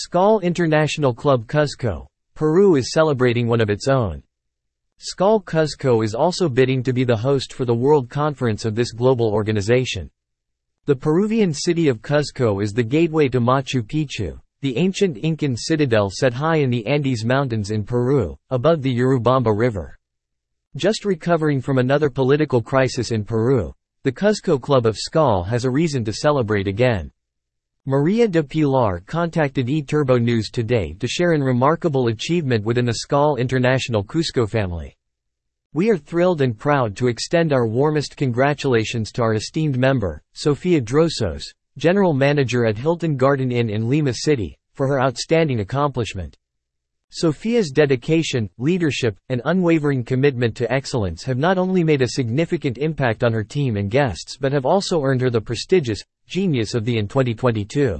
Skal International Club Cuzco, Peru is celebrating one of its own. Skal Cuzco is also bidding to be the host for the World Conference of this global organization. The Peruvian city of Cuzco is the gateway to Machu Picchu, the ancient Incan citadel set high in the Andes Mountains in Peru, above the Urubamba River. Just recovering from another political crisis in Peru, the Cuzco Club of Skal has a reason to celebrate again. Maria de Pilar contacted eTurbo News today to share an remarkable achievement within the Skal International Cusco family. We are thrilled and proud to extend our warmest congratulations to our esteemed member, Sofia Drosos, General Manager at Hilton Garden Inn in Lima City, for her outstanding accomplishment. Sofia's dedication, leadership, and unwavering commitment to excellence have not only made a significant impact on her team and guests but have also earned her the prestigious Genius of the in 2022.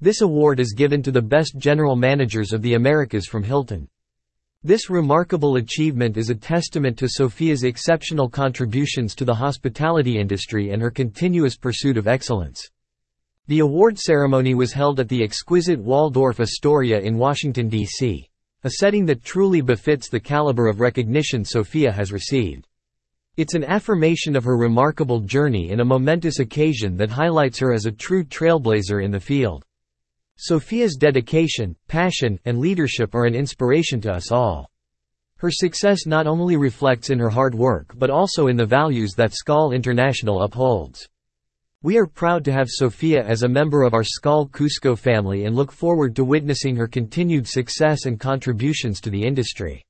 This award is given to the best general managers of the Americas from Hilton. This remarkable achievement is a testament to Sofia's exceptional contributions to the hospitality industry and her continuous pursuit of excellence. The award ceremony was held at the exquisite Waldorf Astoria in Washington, D.C., a setting that truly befits the caliber of recognition Sofia has received. It's an affirmation of her remarkable journey in a momentous occasion that highlights her as a true trailblazer in the field. Sofia's dedication, passion, and leadership are an inspiration to us all. Her success not only reflects in her hard work but also in the values that Skal International upholds. We are proud to have Sofia as a member of our Skal Cusco family and look forward to witnessing her continued success and contributions to the industry.